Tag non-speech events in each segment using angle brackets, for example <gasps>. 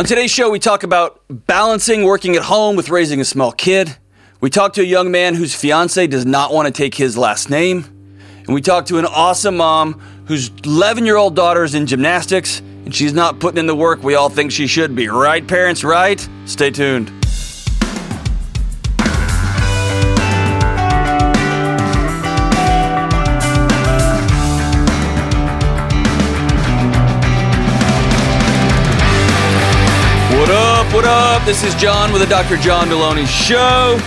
On today's show, we talk about balancing working at home with raising a small kid. We talk to a young man whose fiance does not want to take his last name. And we talk to an awesome mom whose 11 year old daughter is in gymnastics and she's not putting in the work we all think she should be. Right, parents? Right? Stay tuned. Up? This is John with the Dr. John Delony Show.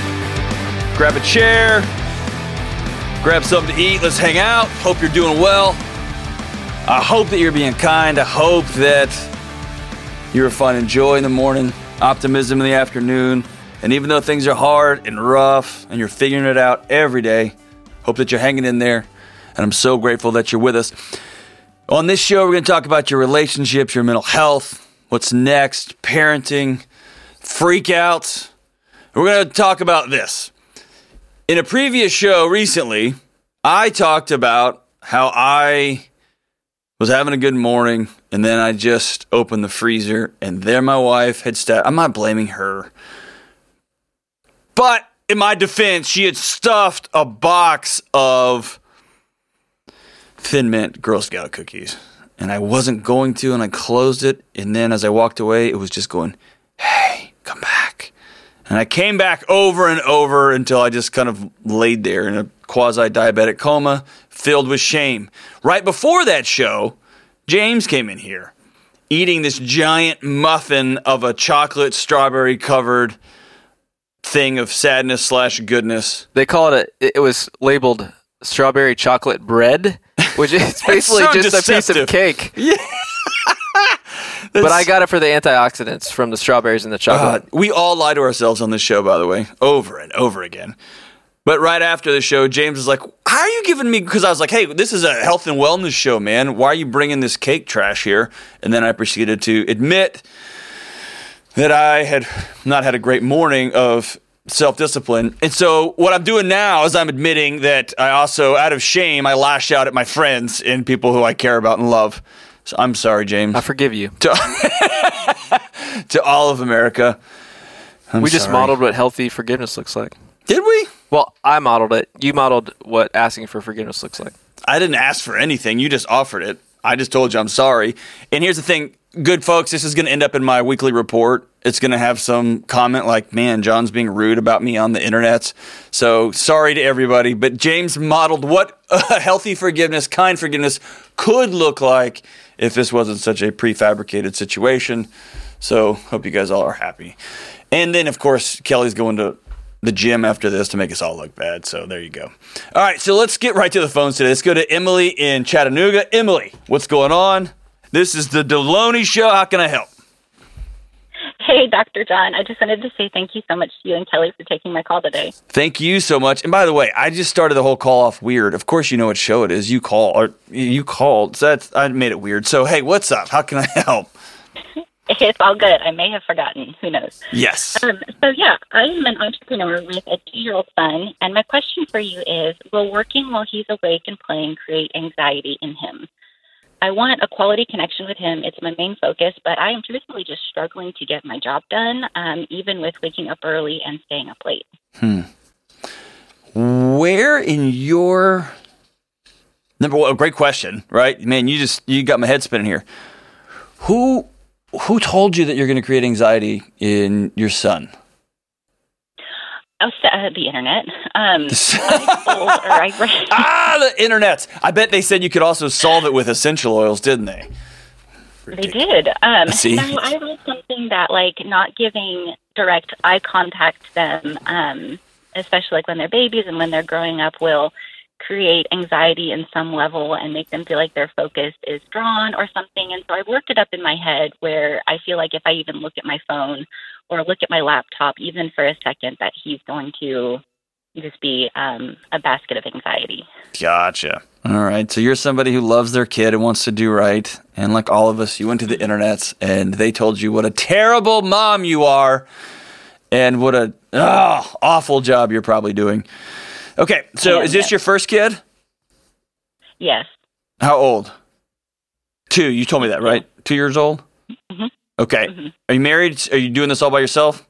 Grab a chair, grab something to eat. Let's hang out. Hope you're doing well. I hope that you're being kind. I hope that you're finding joy in the morning, optimism in the afternoon. And even though things are hard and rough and you're figuring it out every day, hope that you're hanging in there. And I'm so grateful that you're with us. On this show, we're going to talk about your relationships, your mental health, what's next, parenting, freakouts. We're going to talk about this. In a previous show recently, I talked about how I was having a good morning and then I just opened the freezer and there my wife had stuffed. I'm not blaming her. But in my defense, she had stuffed a box of Thin Mint Girl Scout cookies. And I wasn't going to, and I closed it. And then as I walked away, it was just going, hey. And I came back over and over until I just kind of laid there in a quasi diabetic coma, filled with shame. Right before that show, James came in here eating this giant muffin of a chocolate strawberry covered thing of sadness slash goodness. They call it a, it was labeled strawberry chocolate bread, which is <laughs> basically so just a piece of cake. But I got it for the antioxidants from the strawberries and the uh, chocolate. God, we all lie to ourselves on this show, by the way, over and over again. But right after the show, James was like, How are you giving me? Because I was like, Hey, this is a health and wellness show, man. Why are you bringing this cake trash here? And then I proceeded to admit that I had not had a great morning of self discipline. And so what I'm doing now is I'm admitting that I also, out of shame, I lash out at my friends and people who I care about and love. So I'm sorry, James. I forgive you. to, <laughs> to all of America. I'm we just sorry. modeled what healthy forgiveness looks like. Did we? Well, I modeled it. You modeled what asking for forgiveness looks like. I didn't ask for anything. You just offered it. I just told you I'm sorry. And here's the thing, good folks, this is going to end up in my weekly report. It's going to have some comment like, man, John's being rude about me on the internet. So sorry to everybody. But James modeled what a healthy forgiveness, kind forgiveness could look like if this wasn't such a prefabricated situation. So hope you guys all are happy. And then, of course, Kelly's going to the gym after this to make us all look bad. So there you go. All right, so let's get right to the phones today. Let's go to Emily in Chattanooga. Emily, what's going on? This is the Delony Show. How can I help? Hey, Dr. John. I just wanted to say thank you so much to you and Kelly for taking my call today. Thank you so much. And by the way, I just started the whole call off weird. Of course, you know what show it is. You call or you called. So that's I made it weird. So hey, what's up? How can I help? It's all good. I may have forgotten. Who knows? Yes. Um, so, yeah, I am an entrepreneur with a two year old son. And my question for you is Will working while he's awake and playing create anxiety in him? I want a quality connection with him. It's my main focus, but I am truthfully just struggling to get my job done, um, even with waking up early and staying up late. Hmm. Where in your number one? Great question, right? Man, you just you got my head spinning here. Who who told you that you're going to create anxiety in your son? Oh, uh, the internet. Um, I told, I read. ah, the internet. I bet they said you could also solve it with essential oils, didn't they? They did. Um, See? I read something that like not giving direct eye contact to them, um, especially like when they're babies and when they're growing up, will create anxiety in some level and make them feel like their focus is drawn or something. And so I've worked it up in my head where I feel like if I even look at my phone or look at my laptop, even for a second, that he's going to just be um, a basket of anxiety. Gotcha. All right. So you're somebody who loves their kid and wants to do right. And like all of us, you went to the internet and they told you what a terrible mom you are and what a oh, awful job you're probably doing. Okay. So is this your first kid? Yes. How old? Two. You told me that, right? Two years old? Mhm. Okay. Mhm. Are you married? Are you doing this all by yourself?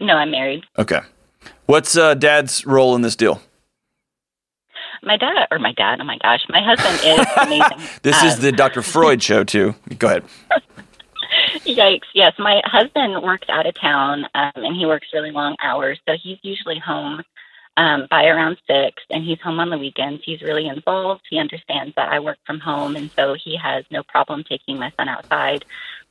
No, I'm married. Okay. What's uh, dad's role in this deal? My dad, or my dad, oh my gosh, my husband is amazing. <laughs> This is Um, the Dr. Freud <laughs> show, too. Go ahead. Yikes! Yes, my husband works out of town, um, and he works really long hours, so he's usually home um, by around six, and he's home on the weekends. He's really involved. He understands that I work from home, and so he has no problem taking my son outside,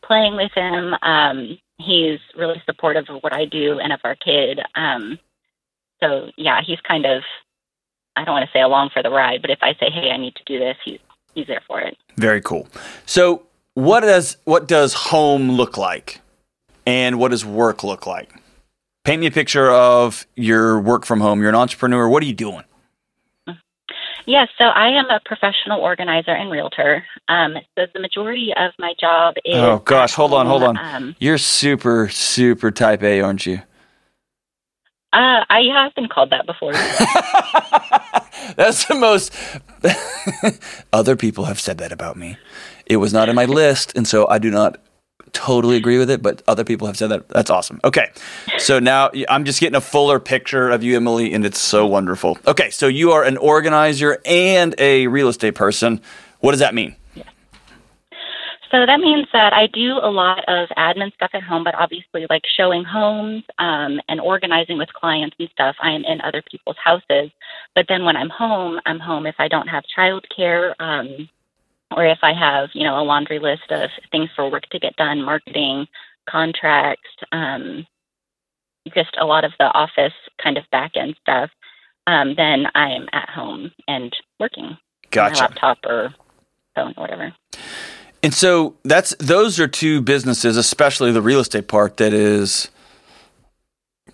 playing with him. Um, he's really supportive of what I do and of our kid. Um, so yeah, he's kind of I don't want to say along for the ride, but if I say, "Hey, I need to do this," he's he's there for it. Very cool. So, what does what does home look like, and what does work look like? Paint me a picture of your work from home. You're an entrepreneur. What are you doing? Yes, so I am a professional organizer and realtor. Um, so the majority of my job is. Oh, gosh, hold on, hold on. Um, You're super super type A, aren't you? uh, I have been called that before. <laughs> That's the most. <laughs> Other people have said that about me. It was not in my list, and so I do not totally agree with it. But other people have said that. That's awesome. Okay, so now I'm just getting a fuller picture of you, Emily, and it's so wonderful. Okay, so you are an organizer and a real estate person. What does that mean? So that means that I do a lot of admin stuff at home, but obviously, like showing homes um, and organizing with clients and stuff, I am in other people's houses. But then when I'm home, I'm home if I don't have childcare, um, or if I have, you know, a laundry list of things for work to get done, marketing, contracts, um, just a lot of the office kind of back end stuff. Um, then I am at home and working Gotcha. on my laptop or phone or whatever. And so that's those are two businesses, especially the real estate part that is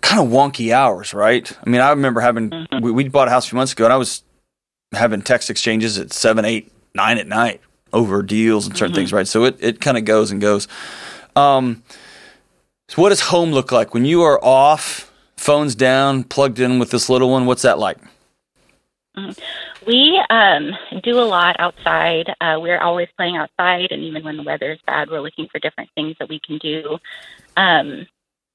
kind of wonky hours, right? I mean, I remember having we, we bought a house a few months ago, and I was having text exchanges at seven, eight, nine at night over deals and certain things, right? So it it kind of goes and goes. Um, so what does home look like when you are off, phones down, plugged in with this little one? What's that like? We um, do a lot outside. Uh, we're always playing outside, and even when the weather is bad, we're looking for different things that we can do. Um,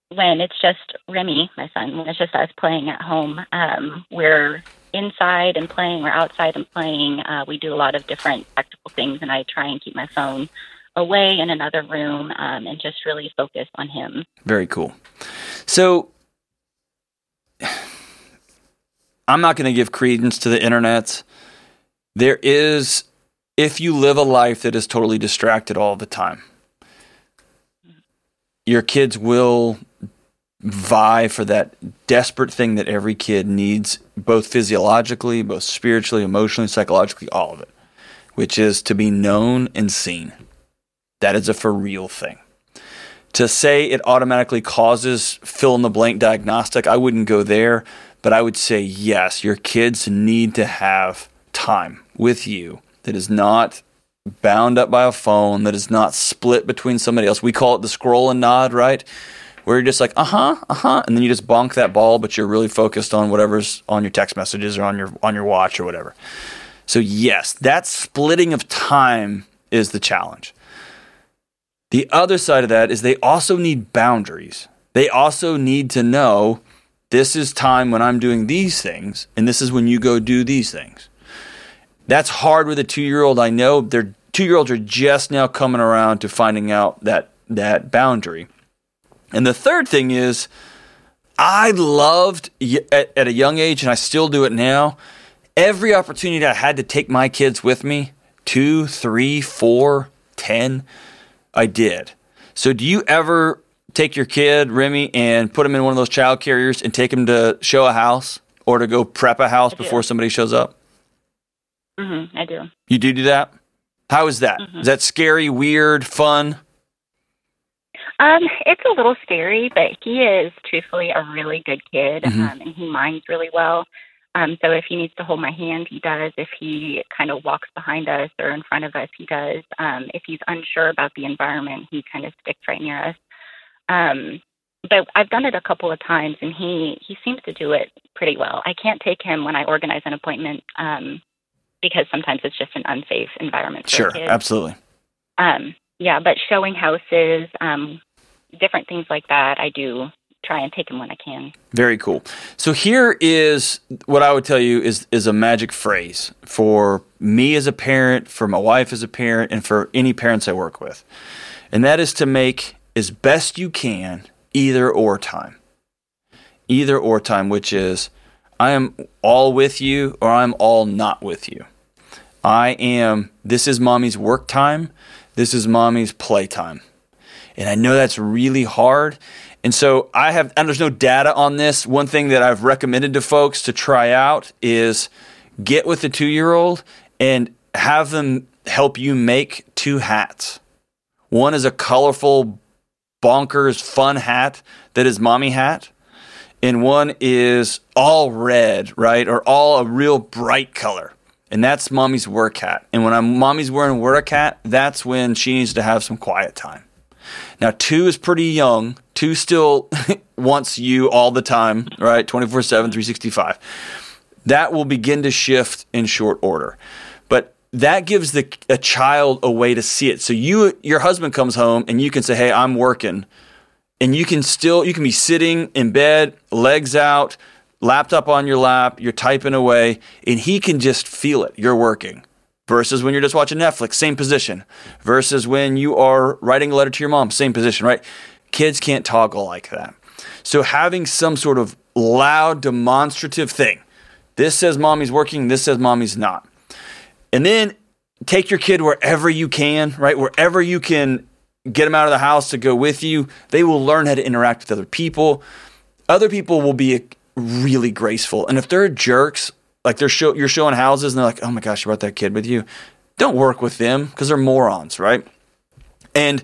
when it's just Remy, my son, when it's just us playing at home, um, we're inside and playing, we're outside and playing. Uh, we do a lot of different practical things, and I try and keep my phone away in another room um, and just really focus on him. Very cool. So <sighs> I'm not going to give credence to the internet. There is, if you live a life that is totally distracted all the time, your kids will vie for that desperate thing that every kid needs, both physiologically, both spiritually, emotionally, psychologically, all of it, which is to be known and seen. That is a for real thing to say it automatically causes fill in the blank diagnostic, I wouldn't go there, but I would say yes, your kids need to have time with you that is not bound up by a phone, that is not split between somebody else. We call it the scroll and nod, right? Where you're just like, uh huh, uh huh, and then you just bonk that ball, but you're really focused on whatever's on your text messages or on your on your watch or whatever. So yes, that splitting of time is the challenge. The other side of that is they also need boundaries. They also need to know this is time when I'm doing these things, and this is when you go do these things. That's hard with a two year old. I know their two year olds are just now coming around to finding out that that boundary. And the third thing is, I loved at, at a young age, and I still do it now. Every opportunity I had to take my kids with me two, three, four, ten I did. So, do you ever take your kid, Remy, and put him in one of those child carriers and take him to show a house or to go prep a house do. before somebody shows up? Mm-hmm, I do. You do do that? How is that? Is that scary, weird, fun? Um, it's a little scary, but he is truthfully a really good kid, Mhm. um, and he minds really well. Um, so if he needs to hold my hand, he does. If he kind of walks behind us or in front of us, he does. Um, if he's unsure about the environment, he kind of sticks right near us. Um, but I've done it a couple of times, and he he seems to do it pretty well. I can't take him when I organize an appointment um, because sometimes it's just an unsafe environment. For Sure, absolutely. Um, yeah, but showing houses, um, different things like that, I do try and take them when I can. Very cool. So here is what I would tell you is is a magic phrase for me as a parent, for my wife as a parent, and for any parents I work with. And that is to make as best you can either or time. Either or time, which is I am all with you or I'm all not with you. I am this is mommy's work time, this is mommy's playtime. And I know that's really hard. And so I have, and there's no data on this. One thing that I've recommended to folks to try out is get with the two year old and have them help you make two hats. One is a colorful, bonkers, fun hat that is mommy hat. And one is all red, right? Or all a real bright color. And that's mommy's work hat. And when I'm mommy's wearing work hat, that's when she needs to have some quiet time. Now, two is pretty young. Two still <laughs> wants you all the time, right? 24 7, 365. That will begin to shift in short order. But that gives the a child a way to see it. So you your husband comes home and you can say, "Hey, I'm working." And you can still you can be sitting in bed, legs out, laptop on your lap, you're typing away, and he can just feel it. You're working versus when you're just watching Netflix, same position, versus when you are writing a letter to your mom, same position, right? Kids can't toggle like that. So having some sort of loud, demonstrative thing. This says mommy's working, this says mommy's not. And then take your kid wherever you can, right? Wherever you can get them out of the house to go with you. They will learn how to interact with other people. Other people will be really graceful. And if they're jerks, like they're show, you're showing houses and they're like, oh my gosh, you brought that kid with you. Don't work with them because they're morons, right? And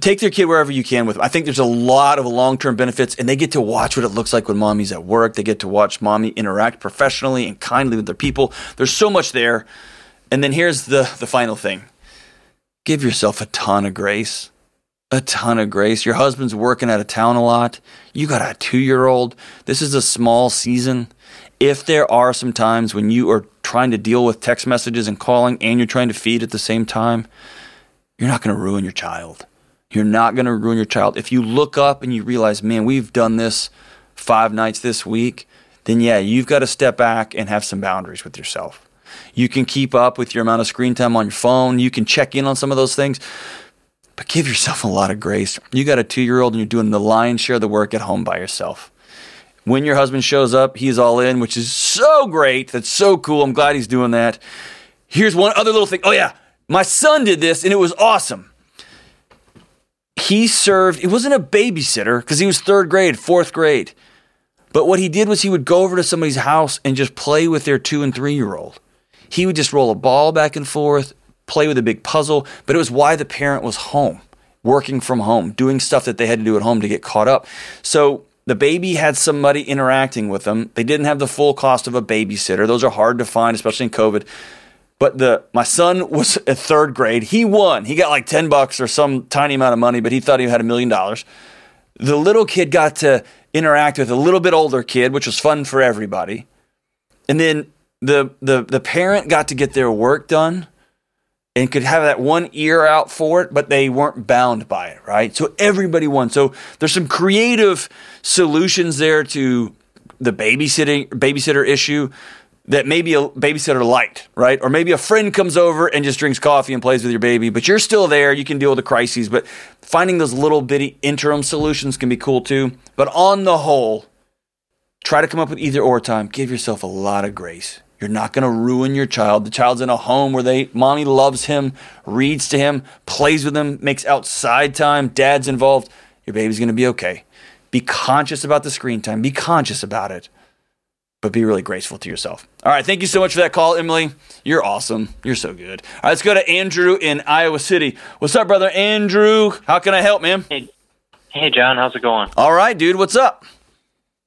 take their kid wherever you can with them. I think there's a lot of long term benefits, and they get to watch what it looks like when mommy's at work. They get to watch mommy interact professionally and kindly with their people. There's so much there. And then here's the, the final thing give yourself a ton of grace. A ton of grace. Your husband's working out of town a lot. You got a two year old. This is a small season if there are some times when you are trying to deal with text messages and calling and you're trying to feed at the same time, you're not going to ruin your child. You're not going to ruin your child. If you look up and you realize, man, we've done this five nights this week, then yeah, you've got to step back and have some boundaries with yourself. You can keep up with your amount of screen time on your phone. You can check in on some of those things, but give yourself a lot of grace. You got a two year old and you're doing the lion's share of the work at home by yourself. When your husband shows up, he's all in, which is so great. That's so cool. I'm glad he's doing that. Here's one other little thing. Oh, yeah. My son did this and it was awesome. He served, it wasn't a babysitter because he was third grade, fourth grade. But what he did was he would go over to somebody's house and just play with their two and three year old. He would just roll a ball back and forth, play with a big puzzle, but it was why the parent was home, working from home, doing stuff that they had to do at home to get caught up. So the baby had somebody interacting with them. They didn't have the full cost of a babysitter. Those are hard to find, especially in COVID. But the my son was <laughs> a third grade. He won. He got like 10 bucks or some tiny amount of money, but he thought he had a million dollars. The little kid got to interact with a little bit older kid, which was fun for everybody. And then the the the parent got to get their work done and could have that one ear out for it, but they weren't bound by it, right? So everybody won. So there's some creative solutions there to the babysitting babysitter issue that maybe a babysitter light, right? Or maybe a friend comes over and just drinks coffee and plays with your baby, but you're still there. You can deal with the crises, but finding those little bitty interim solutions can be cool too. But on the whole, try to come up with either or time. Give yourself a lot of grace. You're not going to ruin your child. The child's in a home where they mommy loves him, reads to him, plays with him, makes outside time, dad's involved. Your baby's going to be okay. Be conscious about the screen time. Be conscious about it. But be really graceful to yourself. All right, thank you so much for that call, Emily. You're awesome. You're so good. All right, let's go to Andrew in Iowa City. What's up, brother Andrew? How can I help, man? Hey, hey, John. How's it going? All right, dude. What's up?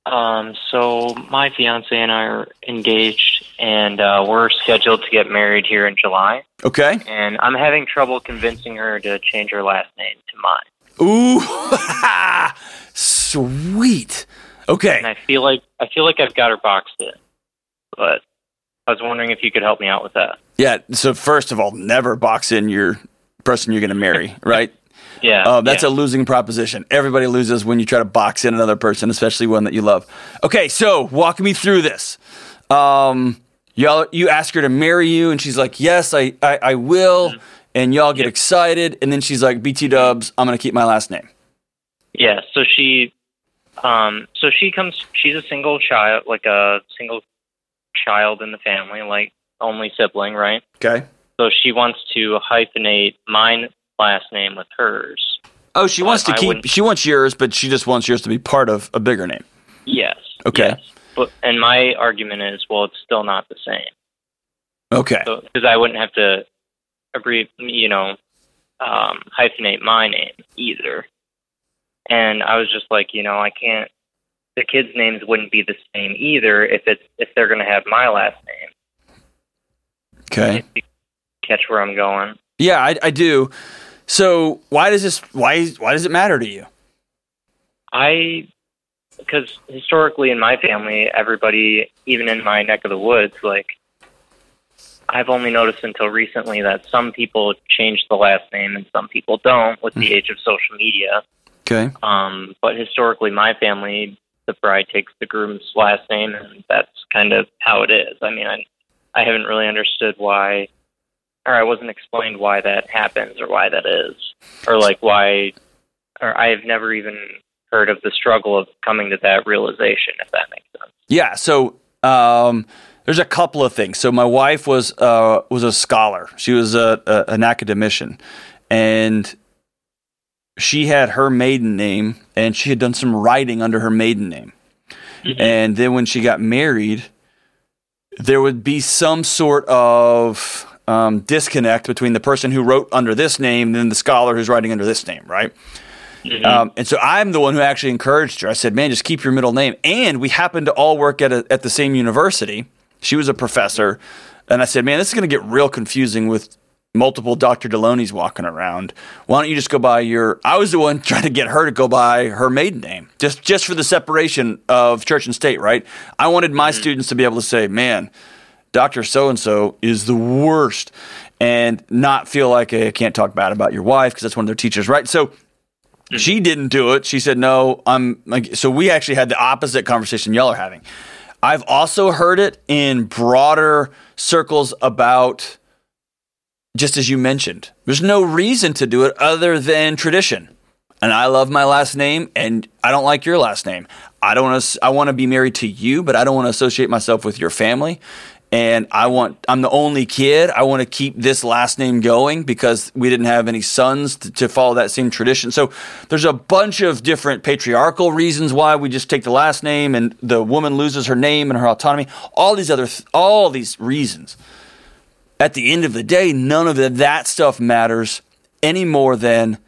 Um, so my fiance and I are engaged, and uh, we're scheduled to get married here in July. Okay. And I'm having trouble convincing her to change her last name to mine. Ooh, <laughs> sweet. Okay. And I feel like I feel like I've got her boxed in, but I was wondering if you could help me out with that. Yeah. So first of all, never box in your person you're going to marry, <laughs> right? Yeah. Um, that's yeah. a losing proposition. Everybody loses when you try to box in another person, especially one that you love. Okay, so walk me through this. Um, y'all, you ask her to marry you, and she's like, "Yes, I, I, I will." And y'all get excited, and then she's like, "BT Dubs, I'm going to keep my last name." Yeah, so she um so she comes she's a single child like a single child in the family, like only sibling, right? Okay. So she wants to hyphenate mine last name with hers. Oh, she wants to I keep. She wants yours, but she just wants yours to be part of a bigger name. Yes. Okay. yes. But and my argument is, well, it's still not the same. Okay. So because I wouldn't have to agree, you know, um, hyphenate my name either. And I was just like, you know, I can't. The kids' names wouldn't be the same either if it's if they're going to have my last name. Okay. Catch where I'm going? Yeah, I, I do. So why does this? Why why does it matter to you? I because historically in my family, everybody, even in my neck of the woods, like I've only noticed until recently that some people change the last name and some people don't with the age of social media. Okay. Um, but historically, my family, the bride takes the groom's last name, and that's kind of how it is. I mean, I, I haven't really understood why, or I wasn't explained why that happens or why that is, or like why, or I've never even heard of the struggle of coming to that realization, if that makes sense. Yeah. So um, there's a couple of things. So my wife was uh, was a scholar. She was a, a, an academician, and she had her maiden name, and she had done some writing under her maiden name. And then when she got married, there would be some sort of um, disconnect between the person who wrote under this name and then the scholar who's writing under this name, right? Um, and so I'm the one who actually encouraged her. I said, "Man, just keep your middle name." And we happened to all work at a, at the same university. She was a professor, and I said, "Man, this is going to get real confusing with multiple Dr. Delony's walking around. Why don't you just go by your?" I was the one <laughs> trying to get her to go by her maiden name, just just for the separation of church and state. Right? I wanted my students to be able to say, "Man, Dr. So and so is the worst," and not feel like I can't talk bad about your wife because that's one of their teachers, right? So she didn't do it. She said, "No, I'm." Like, so we actually had the opposite conversation y'all are having. I've also heard it in broader circles about, just as you mentioned, there's no reason to do it other than tradition. And I love my last name, and I don't like your last name. I don't. I want to be married to you, but I don't want to associate myself with your family. And I want. I'm the only kid. I want to keep this last name going because we didn't have any sons to, to follow that same tradition. So there's a bunch of different patriarchal reasons why we just take the last name, and the woman loses her name and her autonomy. All these other, th- all these reasons. At the end of the day, none of the, that stuff matters any more than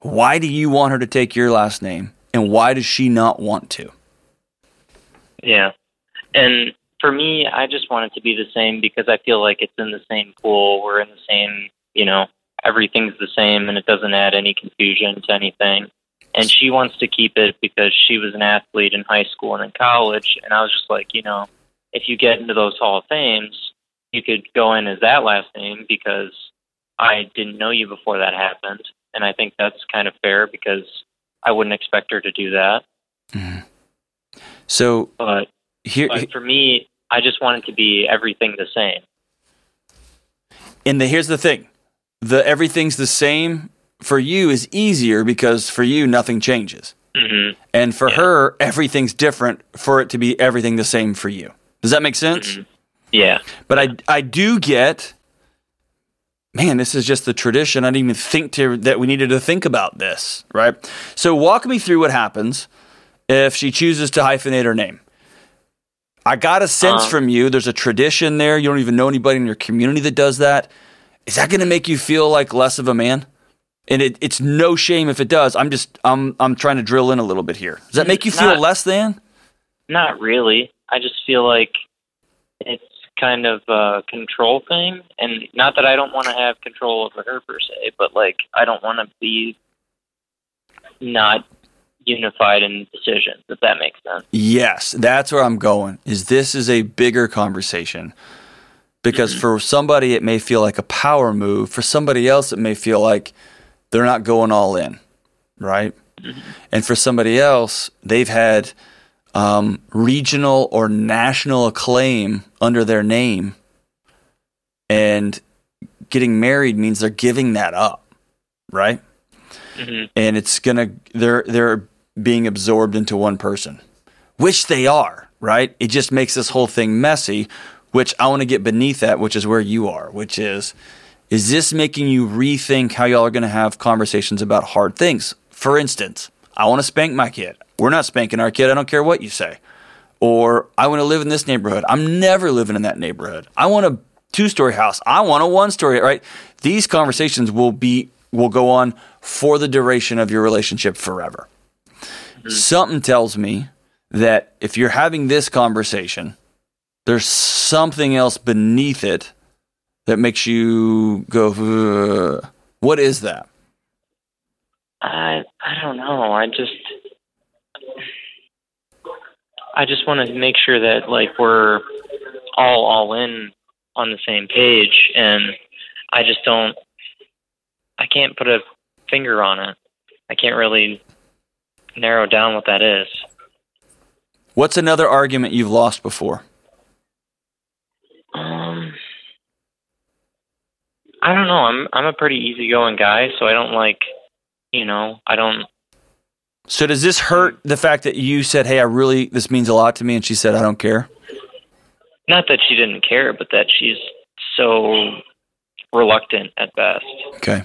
why do you want her to take your last name and why does she not want to? Yeah. And for me, I just want it to be the same because I feel like it's in the same pool. We're in the same, you know, everything's the same and it doesn't add any confusion to anything. And she wants to keep it because she was an athlete in high school and in college. And I was just like, you know, if you get into those Hall of Fames, you could go in as that last name because I didn't know you before that happened. And I think that's kind of fair because I wouldn't expect her to do that. Mm-hmm. So But here, but for me, I just want it to be everything the same. and the, here's the thing: the everything's the same for you is easier because for you nothing changes, hmm and for her everything's different for it to be everything the same for you. Does that make sense? Yeah. But I I do get, man, this is just the tradition. I didn't even think to that we needed to think about this, right? So walk me through what happens if she chooses to hyphenate her name. I got a sense Um, from you. There's a tradition there. You don't even know anybody in your community that does that. Is that going to make you feel like less of a man? And it, it's no shame if it does. I'm just I'm I'm trying to drill in a little bit here. Does that make you feel Not- less than? Not really. I just feel like it's kind of a control thing. And not that I don't want to have control over her per se, but like I don't want to be not unified in decisions, if that makes sense. Yes, that's where I'm going. Is this is a bigger conversation Because for somebody, it may feel like a power move. For somebody else, it may feel like they're not going all in, right? And for somebody else, they've had um, regional or national acclaim under their name. And getting married means they're giving that up, right? Mhm. And it's gonna they're they're being absorbed into one person, which they are, right? It just makes this whole thing messy. Which I want to get beneath that, which is where you are, which is, is this making you rethink how y'all are going to have conversations about hard things? For instance, I want to spank my kid. We're not spanking our kid. I don't care what you say. Or I want to live in this neighborhood. I'm never living in that neighborhood. I want a two story house. I want a one story, right? These conversations will be will go on for the duration of your relationship forever. Mm-hmm. Something tells me that if you're having this conversation, there's something else beneath it that makes you go, "Ugh." what is that? I I don't know. I just I just want to make sure that like we're all all in on the same page, and I just don't. I can't put a finger on it. I can't really narrow down what that is. What's another argument you've lost before? Um, I don't know. I'm I'm a pretty easygoing guy, so I don't like, you know, I don't. So does this hurt the fact that you said, "Hey, I really this means a lot to me," and she said, "I don't care"? Not that she didn't care, but that she's so reluctant at best Okay.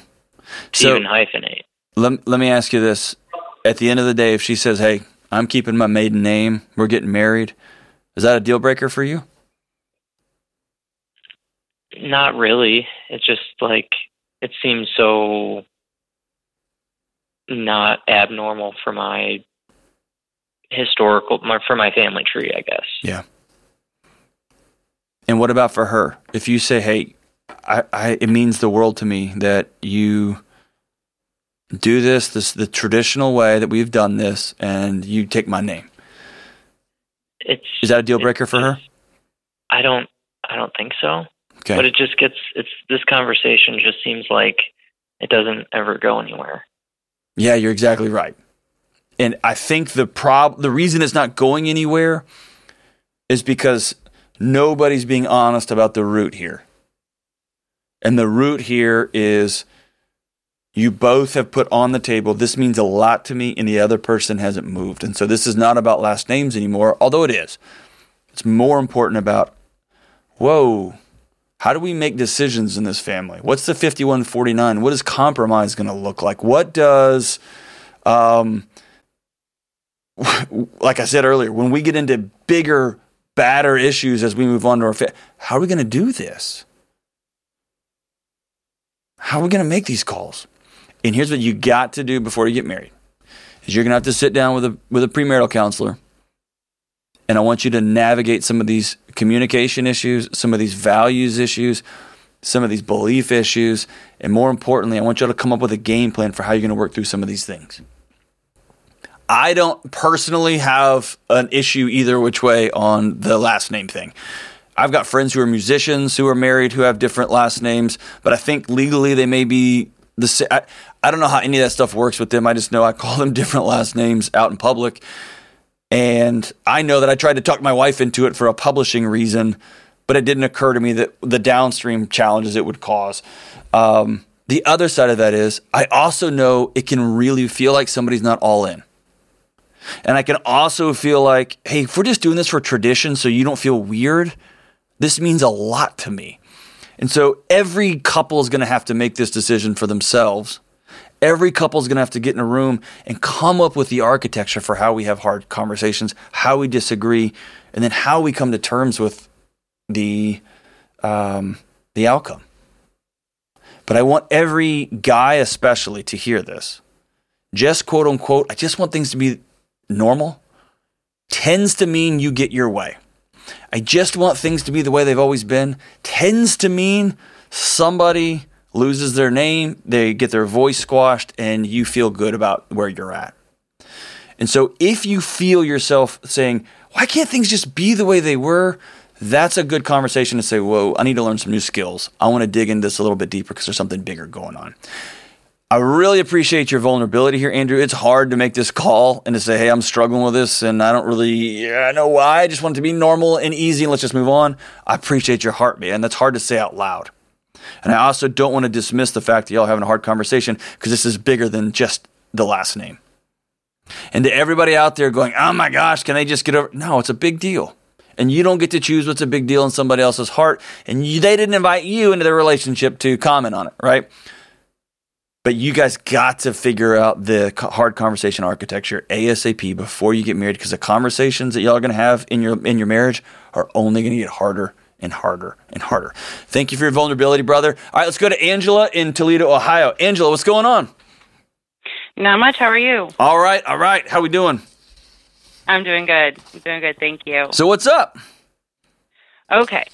to So even hyphenate. let, let me ask you this. At the end of the day, if she says, Hey, I'm keeping my maiden name, we're getting married, is that a deal breaker for you? Not really. It's just like it seems so not abnormal for my historical my for my family tree, I guess. Yeah. And what about for her? If you say, Hey, I, I it means the world to me that you do this this the traditional way that we've done this and you take my name. It's Is that a deal breaker for her? I don't I don't think so. Okay. But it just gets it's this conversation just seems like it doesn't ever go anywhere. Yeah, you're exactly right. And I think the prob the reason it's not going anywhere is because nobody's being honest about the root here. And the root here is you both have put on the table this means a lot to me and the other person hasn't moved. And so this is not about last names anymore, although it is. It's more important about whoa, how do we make decisions in this family? What's the 5149? What is compromise going to look like? What does, um, <laughs> like I said earlier, when we get into bigger, badder issues as we move on to our family, how are we going to do this? How are we going to make these calls? And here's what you got to do before you get married: is you're going to have to sit down with a with a premarital counselor and I want you to navigate some of these communication issues, some of these values issues, some of these belief issues, and more importantly, I want you to come up with a game plan for how you're going to work through some of these things. I don't personally have an issue either which way on the last name thing. I've got friends who are musicians who are married who have different last names, but I think legally they may be the same. I don't know how any of that stuff works with them. I just know I call them <laughs> different last names out in public. And I know that I tried to talk my wife into it for a publishing reason, but it didn't occur to me that the downstream challenges it would cause. Um, the other side of that is, I also know it can really feel like somebody's not all in. And I can also feel like, hey, if we're just doing this for tradition so you don't feel weird, this means a lot to me. And so every couple is going to have to make this decision for themselves. Every couple is going to have to get in a room and come up with the architecture for how we have hard conversations, how we disagree, and then how we come to terms with the um, the outcome. But I want every guy, especially, to hear this. Just quote unquote, I just want things to be normal, tends to mean you get your way. I just want things to be the way they've always been, tends to mean somebody loses their name, they get their voice squashed, and you feel good about where you're at. And so if you feel yourself saying, why can't things just be the way they were? that's a good conversation to say, whoa, I need to learn some new skills. I want to dig into this a little bit deeper because there's something bigger going on. I really appreciate your vulnerability here, Andrew. It's hard to make this call and to say, hey, I'm struggling with this and I don't really I know why. I just want it to be normal and easy and let's just move on. I appreciate your heart, man. That's hard to say out loud. And I also don't want to dismiss the fact that y'all are having a hard conversation because this is bigger than just the last name. And to everybody out there going, oh my gosh, can they just get over? No, it's a big deal. And you don't get to choose what's a big deal in somebody else's heart. And you, they didn't invite you into their relationship to comment on it, right? But you guys got to figure out the hard conversation architecture ASAP before you get married because the conversations that y'all are going to have in your in your marriage are only going to get harder and harder and harder. Thank you for your vulnerability, brother. All right, let's go to Angela in Toledo, Ohio. Angela, what's going on? Not much. How are you? All right, all right. How we doing? I'm doing good. I'm doing good. Thank you. So what's up? Okay.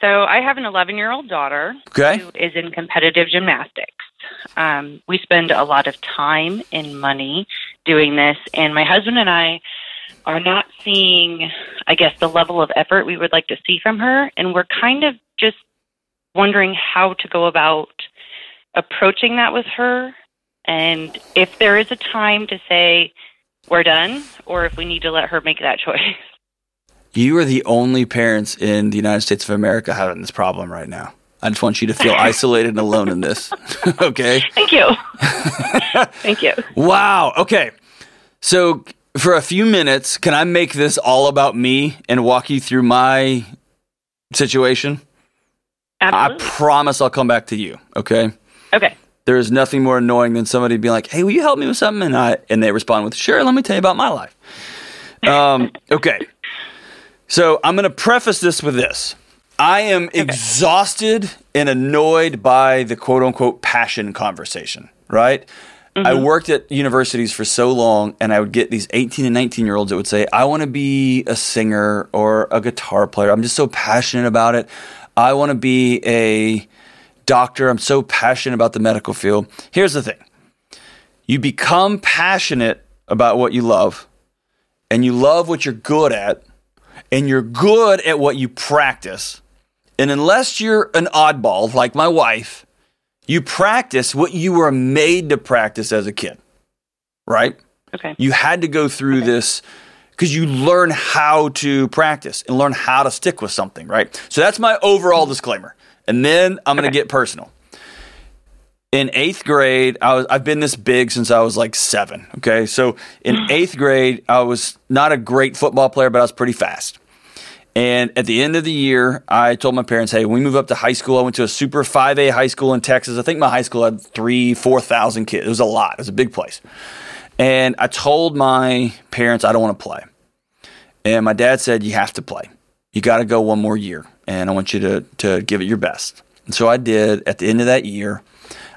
So I have an 11 year old daughter okay. who is in competitive gymnastics. Um, we spend a lot of time and money doing this, and my husband and I are not seeing, I guess, the level of effort we would like to see from her, and we're kind of just wondering how to go about approaching that with her, and if there is a time to say we're done, or if we need to let her make that <laughs> choice. You are the only parents in the United States of America having this problem right now. I just want you to feel <laughs> isolated and alone in this. <laughs> okay. Thank you. Thank you. Wow. Okay. So, for a few minutes, can I make this all about me and walk you through my situation? Absolutely. I promise I'll come back to you. Okay. Okay. There is nothing more annoying than somebody being like, "Hey, will you help me with something?" and I and they respond with, "Sure, let me tell you about my life." Um, <laughs> okay. So I'm going to preface this with this. I am okay. exhausted and annoyed by the quote unquote passion conversation, right? Mm-hmm. I worked at universities for so long, and I would get these 18 and 19 year olds that would say, I want to be a singer or a guitar player. I'm just so passionate about it. I want to be a doctor. I'm so passionate about the medical field. Here's the thing you become passionate about what you love, and you love what you're good at and you're good at what you practice, and unless you're an oddball like my wife, you practice what you were made to practice as a kid, right? Okay. You had to go through okay. this because you learn how to practice and learn how to stick with something, right? So that's my overall disclaimer. And then I'm going to okay. get personal. In eighth grade, I was I've been this big since I was like seven. Okay, so in <gasps> eighth grade, I was not a great football player, but I was pretty fast. And at the end of the year, I told my parents, hey, when we move up to high school, I went to a super 5A high school in Texas. I think my high school had three, 4,000 kids. It was a lot, it was a big place. And I told my parents I don't want to play. And my dad said, you have to play. You got to go one more year. And I want you to, to give it your best. And so I did. At the end of that year,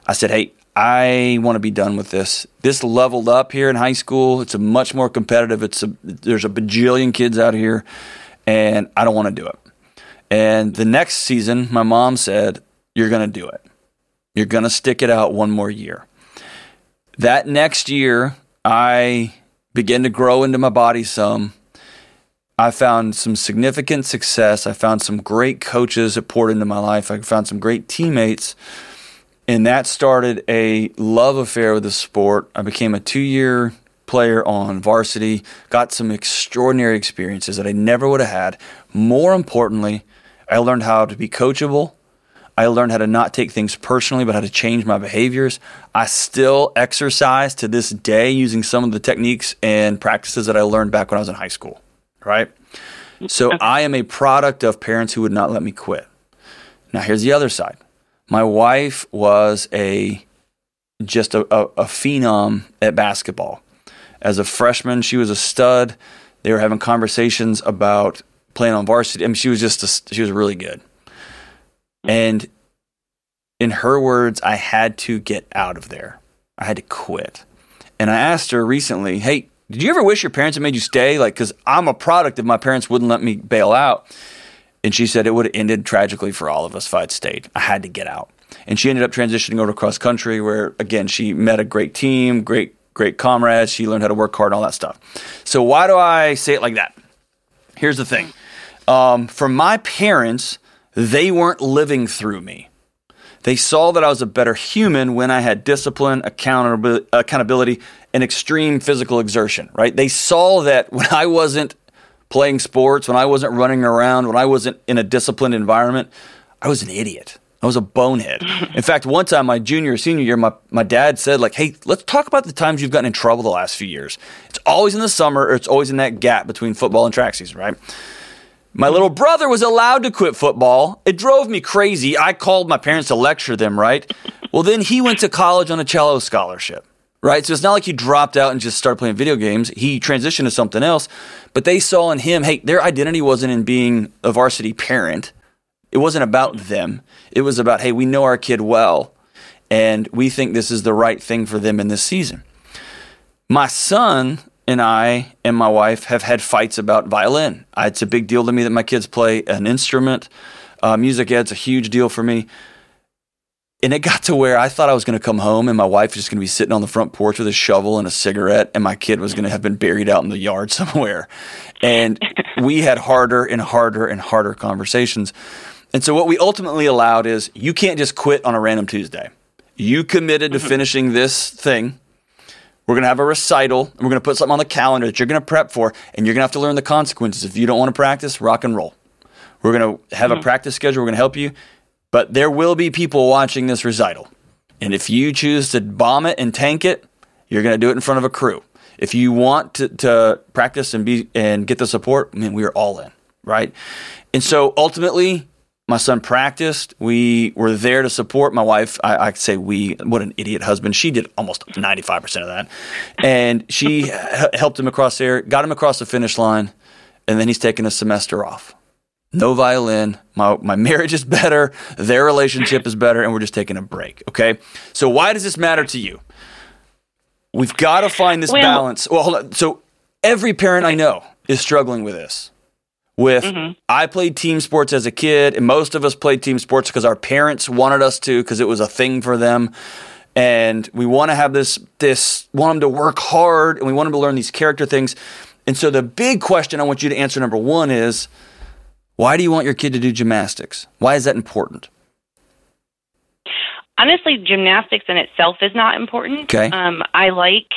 I said, hey, I want to be done with this. This leveled up here in high school. It's a much more competitive. It's a, there's a bajillion kids out here and I don't want to do it. And the next season, my mom said, You're going to do it. You're going to stick it out one more year. That next year, I began to grow into my body some. I found some significant success. I found some great coaches that poured into my life. I found some great teammates. And that started a love affair with the sport. I became a two year player on varsity, got some extraordinary experiences that I never would have had. More importantly, I learned how to be coachable. I learned how to not take things personally, but how to change my behaviors. I still exercise to this day using some of the techniques and practices that I learned back when I was in high school, right? So okay. I am a product of parents who would not let me quit. Now, here's the other side. My wife was a just a, a, a phenom at basketball. As a freshman, she was a stud. They were having conversations about playing on varsity. I mean, she was just a, she was really good. And in her words, I had to get out of there. I had to quit. And I asked her recently, "Hey, did you ever wish your parents had made you stay? Like, because I'm a product of my parents wouldn't let me bail out." And she said it would have ended tragically for all of us if I'd stayed. I had to get out. And she ended up transitioning over to cross country, where again she met a great team, great great comrades. She learned how to work hard and all that stuff. So why do I say it like that? Here's the thing. Um, for my parents, they weren't living through me. They saw that I was a better human when I had discipline, accountability and extreme physical exertion, right? They saw that when I wasn't playing sports, when I wasn't running around, when I wasn't in a disciplined environment, I was an idiot. I was a bonehead. <laughs> In fact, one time, my junior or senior year, my, my dad said, like, hey, let's talk about the times you've gotten in trouble the last few years. It's always in the summer or it's always in that gap between football and track season, right? My little brother was allowed to quit football. It drove me crazy. I called my parents to lecture them, right? Well, then he went to college on a cello scholarship, right? So it's not like he dropped out and just started playing video games. He transitioned to something else, but they saw in him, hey, their identity wasn't in being a varsity parent. It wasn't about them. It was about, hey, we know our kid well, and we think this is the right thing for them in this season. My son and I and my wife have had fights about violin. It's a big deal to me that my kids play an instrument. Uh, music ed's a huge deal for me. And it got to where I thought I was going to come home and my wife was just going to be sitting on the front porch with a shovel and a cigarette, and my kid was going to have been buried out in the yard <laughs> somewhere. And we had harder and harder and harder conversations. And so what we ultimately allowed is you can't just quit on a random Tuesday. You committed to mm-hmm. finishing this thing. We're going to have a recital. And we're going to put something on the calendar that you're going to prep for, and you're going to have to learn the consequences. If you don't want to practice, rock and roll. We're going to have a mm-hmm. practice schedule. We're going to help you. But there will be people watching this recital. And if you choose to bomb it and tank it, you're going to do it in front of a crew. If you want to, to practice and be and get the support, I mean, we are all in, right? And so ultimately, my son practiced. We were there to support my wife. I, I say we. What an idiot husband. She did almost ninety five percent of that, and she <laughs> h- helped him across there, got him across the finish line, and then he's taking a semester off. No violin. My my marriage is better. Their relationship is better, and we're just taking a break. Okay. So why does this matter to you? We've got to find this Well- balance. Well, hold on. So every parent I know is struggling with this with I played team sports as a kid, and most of us played team sports because our parents wanted us to because it was a thing for them. And we want to have this this want them to work hard, and we want them to learn these character things. And so the big question I want you to answer number one is, why do you want your kid to do gymnastics? Why is that important? honestly, gymnastics in itself is not important. Okay. Um, I like.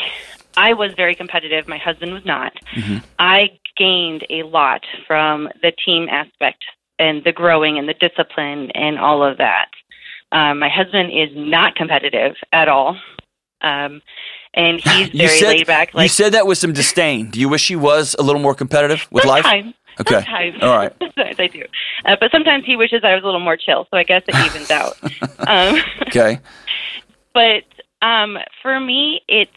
I was very competitive. My husband was not. Mm-hmm. I gained a lot from the team aspect and the growing and the discipline and all of that. Um, my husband is not competitive at all. Um, and <sighs> he's very said laid back. you said that with some disdain. Do you wish he was a little more competitive with life? sometimes, Okay. Sometimes. All right. <laughs> sometimes I do. Uh, but sometimes he wishes I was a little more chill. So I guess it evens <laughs> out. Um, Okay. <laughs> but um, for me, it's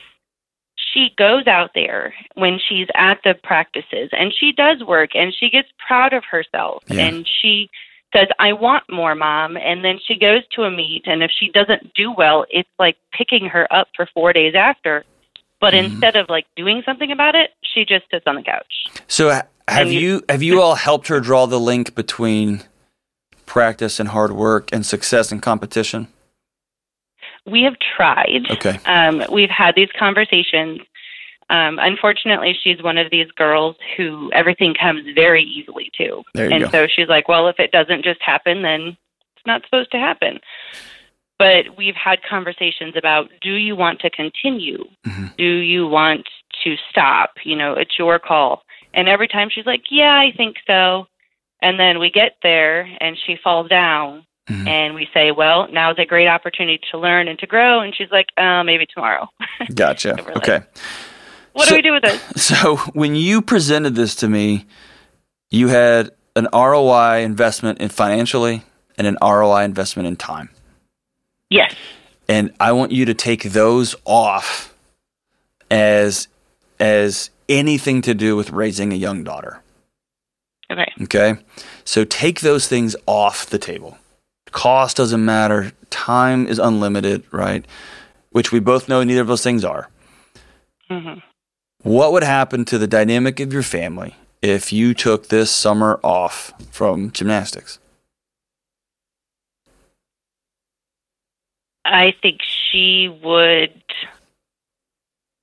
she goes out there when she's at the practices and she does work and she gets proud of herself Yeah. and she says, I want more, mom. And then she goes to a meet, and if she doesn't do well, it's like picking her up for four days after. But Mm-hmm. instead of like doing something about it, she just sits on the couch. So have you, you- have you all helped her draw the link between practice and hard work and success and competition? We have tried. Okay. Um, we've had these conversations. Um, unfortunately, she's one of these girls who everything comes very easily to. And go. so she's like, well, if it doesn't just happen, then it's not supposed to happen. But we've had conversations about do you want to continue? Mm-hmm. Do you want to stop? You know, it's your call. And every time she's like, yeah, I think so. And then we get there and she falls down. Mhm. And we say, well, now is a great opportunity to learn and to grow. And she's like, uh, maybe tomorrow. <laughs> Gotcha. Like- Okay. what So- do we do with this? <laughs> So when you presented this to me, you had an ROI investment in financially and an ROI investment in time. Yes. And I want you to take those off as as anything to do with raising a young daughter. Okay. Okay? So take those things off the table. Cost doesn't matter, time is unlimited, right? Which we both know neither of those things are. hmm What would happen to the dynamic of your family if you took this summer off from gymnastics? I think she would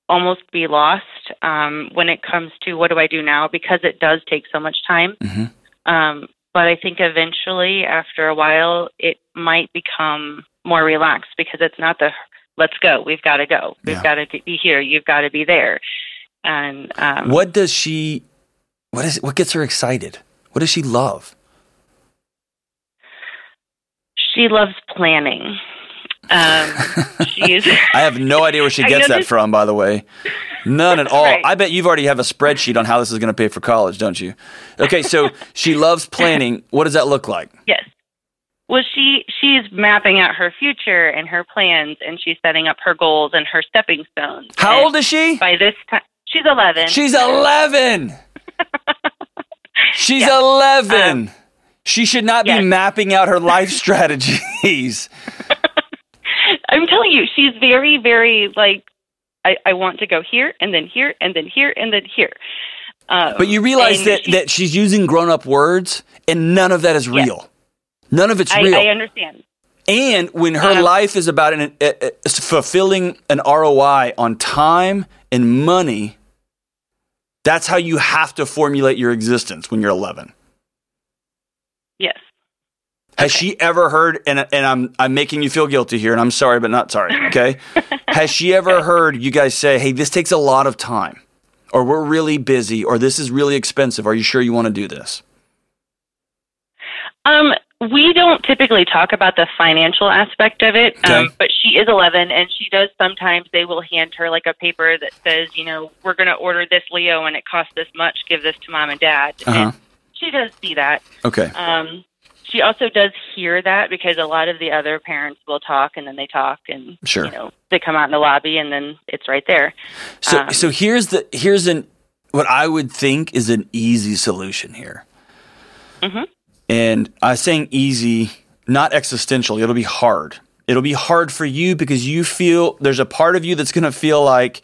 almost be lost um, when it comes to what do I do now because it does take so much time. Mhm. Um, but I think eventually, after a while, it might become more relaxed because it's not the let's go, we've got to go, we've Yeah. got to be here, you've got to be there. And um, What does she? What is? What gets her excited? What does she love? she loves planning. Um, <laughs> I have no idea where she <laughs> gets that this- from. By the way, none at all. Right. I bet you've already have a spreadsheet on how this is going to pay for college, don't you? Okay, so she loves <laughs> planning. What does that look like? Yes. Well, she she's mapping out her future and her plans, and she's setting up her goals and her stepping stones. How And old is she? By this time, she's eleven. She's 11. She's Yeah. 11. she should not be mapping out her life strategies. I'm telling you, she's very, very like. I, I want to go here and then here and then here and then here. Um, But you realize that, she- that she's using grown up words and none of that is Yes. real. None of it's I, real. I understand. and when her Uh-huh. life is about an, uh, uh, fulfilling an ROI on time and money, that's how you have to formulate your existence when you're 11. Has she ever heard? And and I'm I'm making you feel guilty here, and I'm sorry, but not sorry. Okay. <laughs> Has she ever heard you guys say, "Hey, this takes a lot of time," or "We're really busy," or "This is really expensive"? Are you sure you want to do this? Um, we don't typically talk about the financial aspect of it, um, but she is 11, and she does sometimes. They will hand her like a paper that says, you know, we're going to order this Leo, and it costs this much. Give this to mom and dad. Uh-huh. And she does see that. Okay. Um, she also does hear that because a lot of the other parents will talk, and then they talk, and Sure. you know, they come out in the lobby, and then it's right there. So um, so here's the here's an what I would think is an easy solution here. Mhm. And I'm saying easy, not existential. It'll be hard. It'll be hard for you because you feel there's a part of you that's going to feel like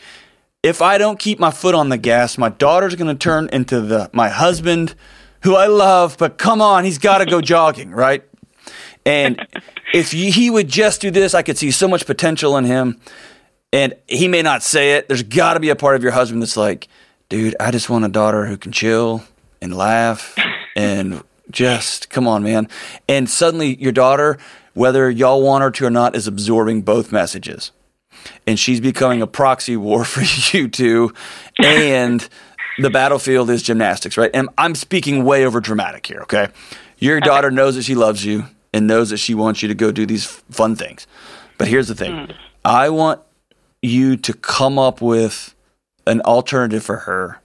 if I don't keep my foot on the gas, my daughter's going to turn into the my husband who I love, but come on, he's got to go jogging, right? And <laughs> if he would just do this, I could see so much potential in him. And he may not say it. There's got to be a part of your husband that's like, dude, I just want a daughter who can chill and laugh and just come on, man. And suddenly your daughter, whether y'all want her to or not, is absorbing both messages. And she's becoming a proxy war <laughs> for you two. And <laughs> the battlefield is gymnastics, right? And I'm speaking way over dramatic here, okay? Your daughter knows that she loves you and knows that she wants you to go do these fun things. But here's the thing hmm. I want you to come up with an alternative for her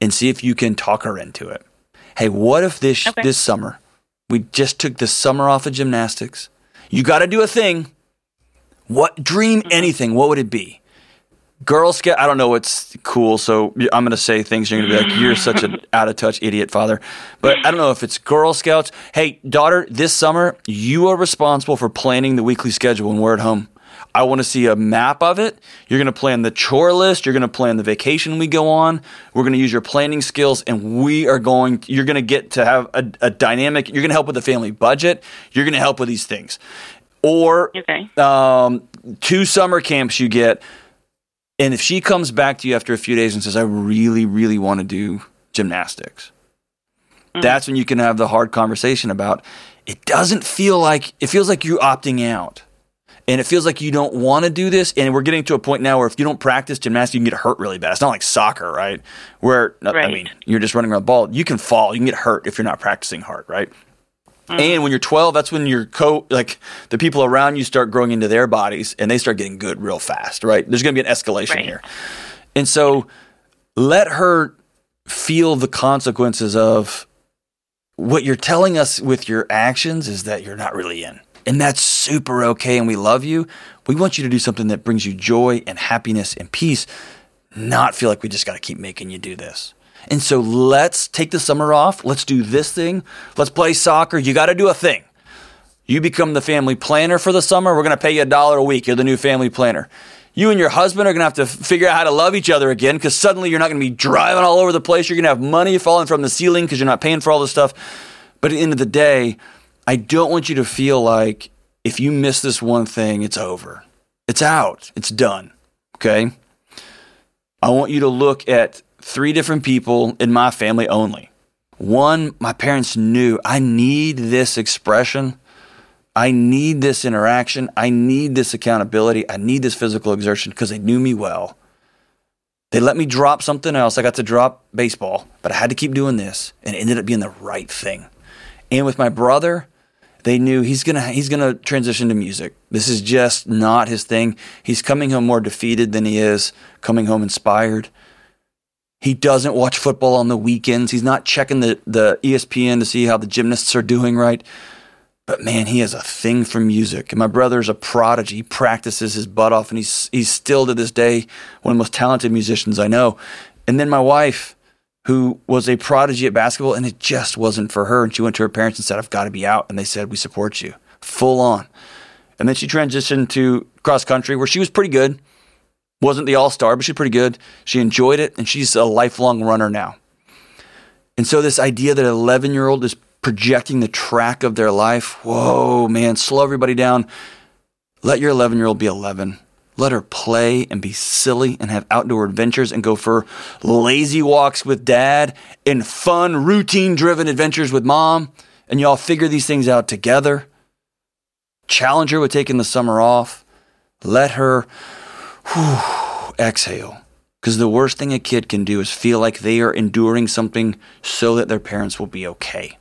and see if you can talk her into it. Hey, what if this Okay. this summer we just took the summer off of gymnastics? You got to do a thing. What dream mm-hmm. anything? What would it be? Girl Scout. I don't know what's cool, so I'm going to say things. You're going to be like, "You're such an <laughs> out of touch idiot, father." But I don't know if it's Girl Scouts. Hey, daughter, this summer you are responsible for planning the weekly schedule when we're at home. I want to see a map of it. You're going to plan the chore list. You're going to plan the vacation we go on. We're going to use your planning skills, and we are going. You're going to get to have a, a dynamic. You're going to help with the family budget. You're going to help with these things, or Okay. um, two summer camps you get. And if she comes back to you after a few days and says, I really, really want to do gymnastics, mm. that's when you can have the hard conversation about it doesn't feel like it feels like you're opting out. And it feels like you don't want to do this. And we're getting to a point now where if you don't practice gymnastics, you can get hurt really bad. It's not like soccer, right? Where, I mean, you're just running around the ball. You can fall. You can get hurt if you're not practicing hard, right? Mm. And when you're 12, that's when your co like the people around you start growing into their bodies and they start getting good real fast, right? There's going to be an escalation Right. here. And so let her feel the consequences of what you're telling us with your actions is that you're not really in. And that's super okay and we love you. We want you to do something that brings you joy and happiness and peace, not feel like we just got to keep making you do this. And so let's take the summer off. Let's do this thing. Let's play soccer. You got to do a thing. You become the family planner for the summer. We're going to pay you a dollar a week. You're the new family planner. You and your husband are going to have to figure out how to love each other again because suddenly you're not going to be driving all over the place. You're going to have money falling from the ceiling because you're not paying for all this stuff. But at the end of the day, I don't want you to feel like if you miss this one thing, it's over. It's out. It's done. Okay? I want you to look at three different people in my family only. One, my parents knew I need this expression. I need this interaction. I need this accountability. I need this physical exertion because they knew me well. They let me drop something else. I got to drop baseball, but I had to keep doing this and it ended up being the right thing. And with my brother, they knew he's gonna he's gonna transition to music. This is just not his thing. He's coming home more defeated than he is coming home inspired. He doesn't watch football on the weekends. He's not checking the, the ESPN to see how the gymnasts are doing right. But man, he has a thing for music. And my brother's a prodigy. He practices his butt off, and he's he's still to this day one of the most talented musicians I know. And then my wife, who was a prodigy at basketball, and it just wasn't for her. And she went to her parents and said, I've got to be out. And they said, We support you full on. And then she transitioned to cross country, where she was pretty good. Wasn't the all star, but she's pretty good. She enjoyed it, and she's a lifelong runner now. And so, this idea that an 11 year old is projecting the track of their life, whoa, man, slow everybody down. Let your 11 year old be 11. Let her play and be silly and have outdoor adventures and go for lazy walks with dad and fun, routine driven adventures with mom. And y'all figure these things out together. Challenge her with taking the summer off. Let her exhale. Because the worst thing a kid can do is feel like they are enduring something so that their parents will be okay.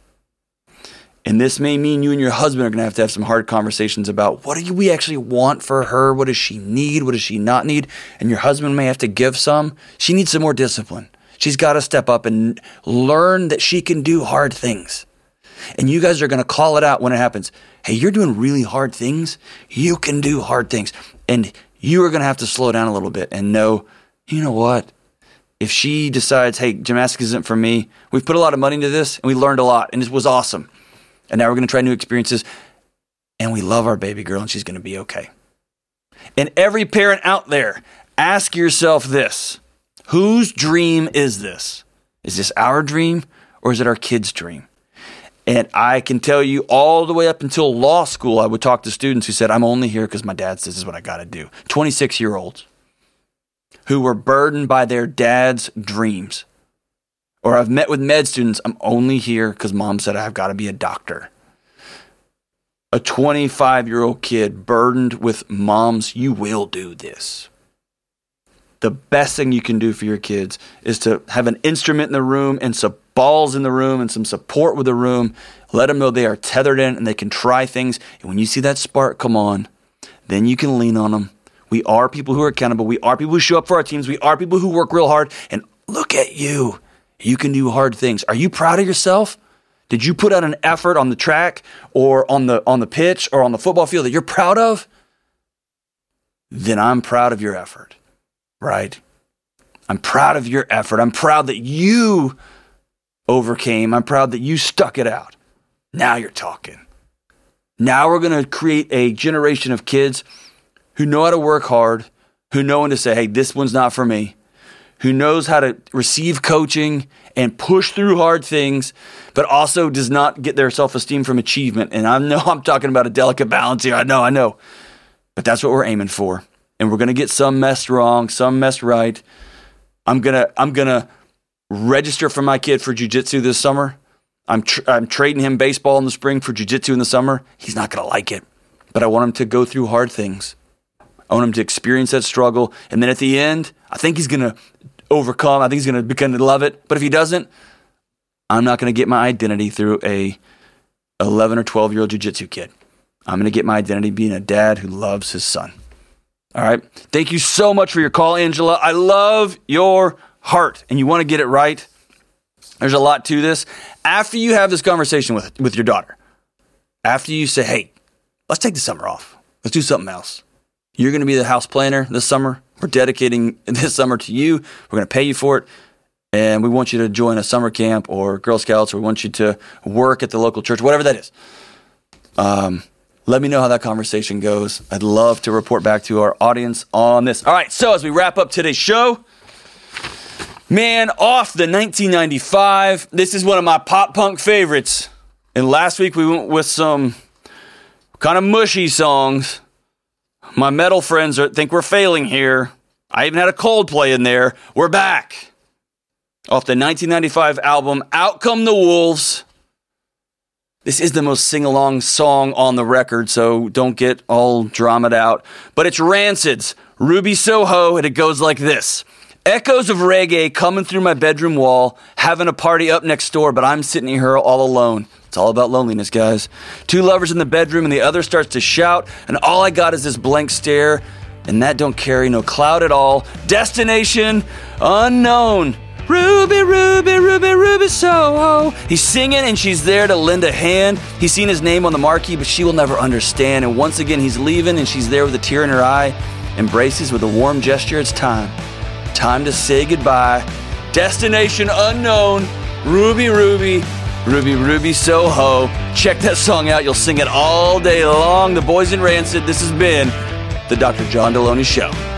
And this may mean you and your husband are going to have to have some hard conversations about what do we actually want for her? What does she need? What does she not need? And your husband may have to give some. She needs some more discipline. She's got to step up and learn that she can do hard things. And you guys are going to call it out when it happens. Hey, you're doing really hard things. You can do hard things. And you are going to have to slow down a little bit and know, you know what? If she decides, hey, gymnastics isn't for me, we've put a lot of money into this and we learned a lot and it was awesome. And now we're going to try new experiences. And we love our baby girl and she's going to be okay. And every parent out there, ask yourself this whose dream is this? Is this our dream or is it our kid's dream? And I can tell you all the way up until law school, I would talk to students who said, I'm only here because my dad says this is what I got to do. 26 year olds who were burdened by their dad's dreams. Or I've met with med students, I'm only here because mom said I've got to be a doctor. A 25 year old kid burdened with moms, you will do this. The best thing you can do for your kids is to have an instrument in the room and some balls in the room and some support with the room. Let them know they are tethered in and they can try things. And when you see that spark come on, then you can lean on them. We are people who are accountable. We are people who show up for our teams. We are people who work real hard. And look at you. You can do hard things. Are you proud of yourself? Did you put out an effort on the track or on the on the pitch or on the football field that you're proud of? Then I'm proud of your effort. Right? I'm proud of your effort. I'm proud that you overcame. I'm proud that you stuck it out. Now you're talking. Now we're going to create a generation of kids who know how to work hard, who know when to say, hey, this one's not for me who knows how to receive coaching and push through hard things, but also does not get their self esteem from achievement. And I know <laughs> I'm talking about a delicate balance here. I know, I know. But that's what we're aiming for. And we're going to get some messed wrong, some messed right. I'm going to, I'm going to register for my kid for jujitsu this summer. I'm, tr- I'm trading him baseball in the spring for jujitsu in the summer. He's not going to like it, but I want him to go through hard things. I want him to experience that struggle. And then at the end, I think he's going to overcome. I think he's going to begin to love it. But if he doesn't, I'm not going to get my identity through a 11 or 12 year old jujitsu kid. I'm going to get my identity being a dad who loves his son. All right. Thank you so much for your call, Angela. I love your heart and you want to get it right. There's a lot to this. After you have this conversation with, with your daughter, after you say, hey, let's take the summer off, let's do something else. You're going to be the house planner this summer. We're dedicating <laughs> this summer to you. We're going to pay you for it. And we want you to join a summer camp or Girl Scouts, or we want you to work at the local church, whatever that is. Um, let me know how that conversation goes. I'd love to report back to our audience on this. All right, so as we wrap up today's show, man, off the 1995. This is one of my pop punk favorites. And last week we went with some kind of mushy songs. My metal friends are, think we're failing here. I even had a Coldplay in there. We're back. off the 1995 album Out Come the Wolves. This is the most sing along song on the record, so don't get all dramaed out. But it's Rancid's Ruby Soho, and it goes like this Echoes of reggae coming through my bedroom wall, having a party up next door, but I'm sitting here all alone. It's all about loneliness, guys. Two lovers in the bedroom, and the other starts to shout, and all I got is this blank stare, and that don't carry no cloud at all. Destination unknown. Ruby, Ruby, Ruby, Ruby Soho. He's singing and she's there to lend a hand. He's seen his name on the marquee, but she will never understand. And once again, he's leaving and she's there with a tear in her eye. Embraces with a warm gesture. It's time. Time to say goodbye. Destination unknown. Ruby, Ruby, Ruby, Ruby Soho. Check that song out. You'll sing it all day long. The Boys in Rancid. This has been the Dr. John Delony Show.